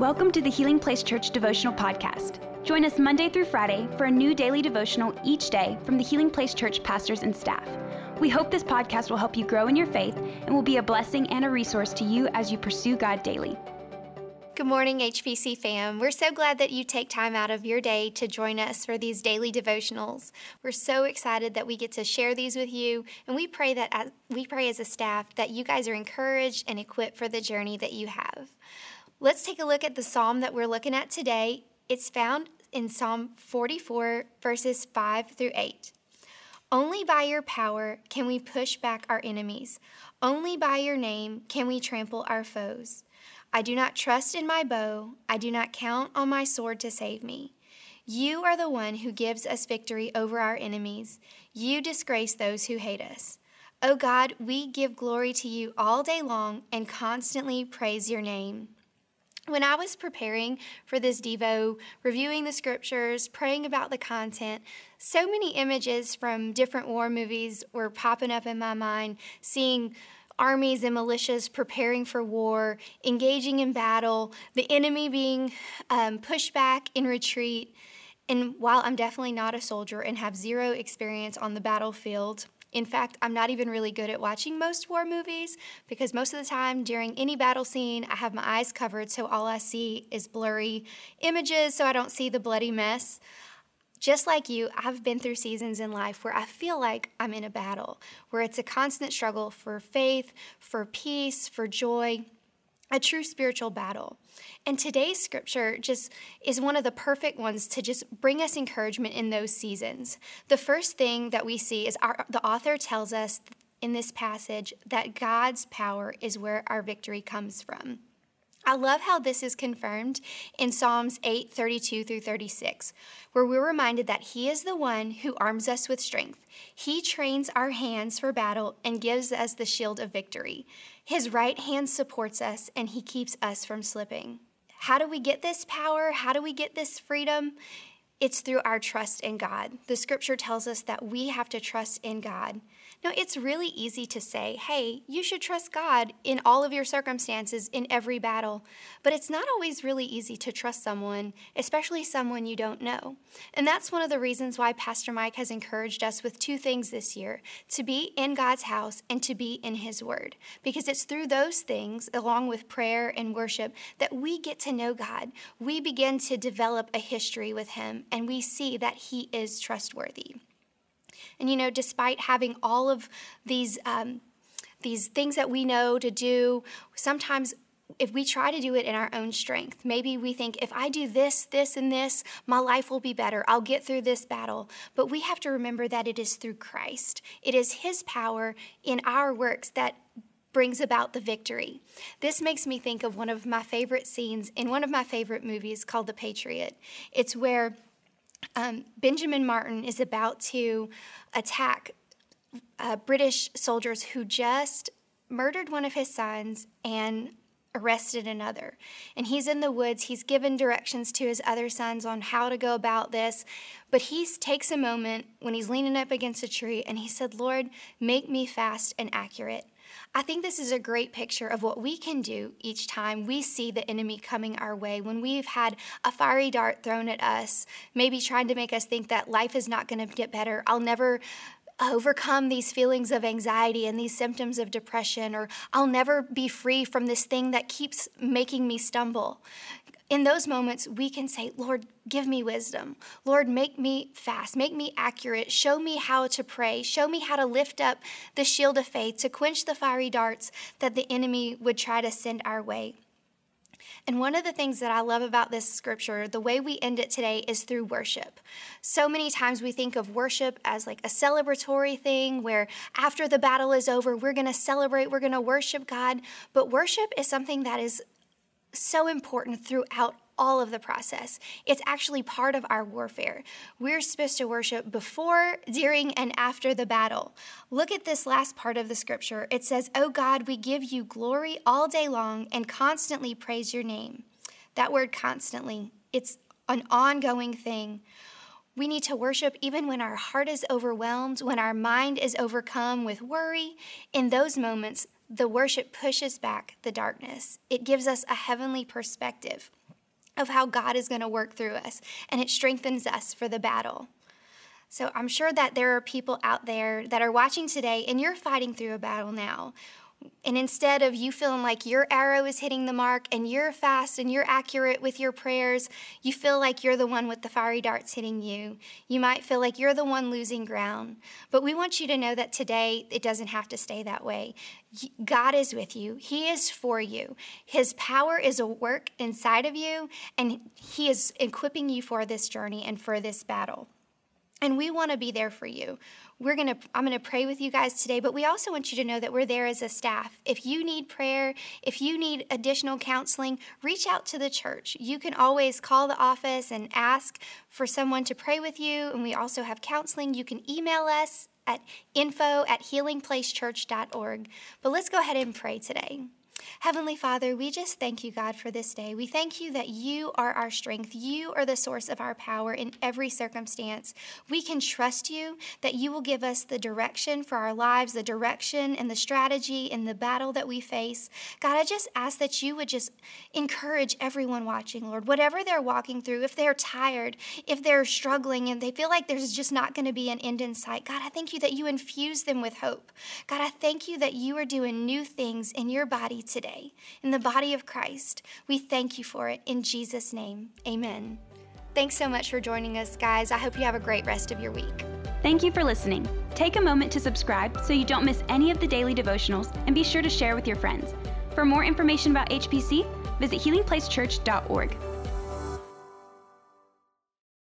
Welcome to the Healing Place Church Devotional Podcast. Join us Monday through Friday for a new daily devotional each day from the Healing Place Church pastors and staff. We hope this podcast will help you grow in your faith and will be a blessing and a resource to you as you pursue God daily. Good morning, HPC fam. We're so glad that you take time out of your day to join us for these daily devotionals. We're so excited that we get to share these with you, and we pray that as, we pray as a staff that you guys are encouraged and equipped for the journey that you have. Let's take a look at the psalm that we're looking at today. It's found in Psalm 44, verses 5 through 8. Only by your power can we push back our enemies. Only by your name can we trample our foes. I do not trust in my bow. I do not count on my sword to save me. You are the one who gives us victory over our enemies. You disgrace those who hate us. O oh God, we give glory to you all day long and constantly praise your name. When I was preparing for this Devo, reviewing the scriptures, praying about the content, so many images from different war movies were popping up in my mind, seeing armies and militias preparing for war, engaging in battle, the enemy being um, pushed back in retreat. And while I'm definitely not a soldier and have zero experience on the battlefield, in fact, I'm not even really good at watching most war movies because most of the time during any battle scene, I have my eyes covered, so all I see is blurry images, so I don't see the bloody mess. Just like you, I've been through seasons in life where I feel like I'm in a battle, where it's a constant struggle for faith, for peace, for joy, a true spiritual battle. And today's scripture just is one of the perfect ones to just bring us encouragement in those seasons. The first thing that we see is our, the author tells us in this passage that God's power is where our victory comes from. I love how this is confirmed in Psalms 8 32 through 36, where we're reminded that He is the one who arms us with strength. He trains our hands for battle and gives us the shield of victory. His right hand supports us and He keeps us from slipping. How do we get this power? How do we get this freedom? It's through our trust in God. The scripture tells us that we have to trust in God. Now, it's really easy to say, hey, you should trust God in all of your circumstances, in every battle. But it's not always really easy to trust someone, especially someone you don't know. And that's one of the reasons why Pastor Mike has encouraged us with two things this year to be in God's house and to be in His Word. Because it's through those things, along with prayer and worship, that we get to know God. We begin to develop a history with Him, and we see that He is trustworthy. And you know, despite having all of these um, these things that we know to do, sometimes if we try to do it in our own strength, maybe we think if I do this, this, and this, my life will be better. I'll get through this battle. But we have to remember that it is through Christ. It is His power in our works that brings about the victory. This makes me think of one of my favorite scenes in one of my favorite movies called The Patriot. It's where um, Benjamin Martin is about to attack uh, British soldiers who just murdered one of his sons and arrested another. And he's in the woods. He's given directions to his other sons on how to go about this. But he takes a moment when he's leaning up against a tree and he said, Lord, make me fast and accurate. I think this is a great picture of what we can do each time we see the enemy coming our way. When we've had a fiery dart thrown at us, maybe trying to make us think that life is not going to get better. I'll never overcome these feelings of anxiety and these symptoms of depression, or I'll never be free from this thing that keeps making me stumble in those moments, we can say, Lord, give me wisdom. Lord, make me fast, make me accurate. Show me how to pray. Show me how to lift up the shield of faith to quench the fiery darts that the enemy would try to send our way. And one of the things that I love about this scripture, the way we end it today, is through worship. So many times we think of worship as like a celebratory thing where after the battle is over, we're going to celebrate, we're going to worship God. But worship is something that is so important throughout all of the process. It's actually part of our warfare. We're supposed to worship before, during, and after the battle. Look at this last part of the scripture. It says, Oh God, we give you glory all day long and constantly praise your name. That word constantly, it's an ongoing thing. We need to worship even when our heart is overwhelmed, when our mind is overcome with worry. In those moments, the worship pushes back the darkness, it gives us a heavenly perspective. Of how God is going to work through us, and it strengthens us for the battle. So I'm sure that there are people out there that are watching today, and you're fighting through a battle now. And instead of you feeling like your arrow is hitting the mark and you're fast and you're accurate with your prayers, you feel like you're the one with the fiery darts hitting you. You might feel like you're the one losing ground. But we want you to know that today it doesn't have to stay that way. God is with you, He is for you. His power is a work inside of you, and He is equipping you for this journey and for this battle. And we want to be there for you we're going to I'm going to pray with you guys today, but we also want you to know that we're there as a staff. If you need prayer, if you need additional counseling, reach out to the church. You can always call the office and ask for someone to pray with you, and we also have counseling. You can email us at info at healingplacechurch.org. But let's go ahead and pray today. Heavenly Father, we just thank you, God, for this day. We thank you that you are our strength. You are the source of our power in every circumstance. We can trust you that you will give us the direction for our lives, the direction and the strategy in the battle that we face. God, I just ask that you would just encourage everyone watching, Lord, whatever they're walking through, if they're tired, if they're struggling and they feel like there's just not going to be an end in sight. God, I thank you that you infuse them with hope. God, I thank you that you are doing new things in your body today, in the body of Christ. We thank you for it. In Jesus' name, amen. Thanks so much for joining us, guys. I hope you have a great rest of your week. Thank you for listening. Take a moment to subscribe so you don't miss any of the daily devotionals and be sure to share with your friends. For more information about HPC, visit healingplacechurch.org.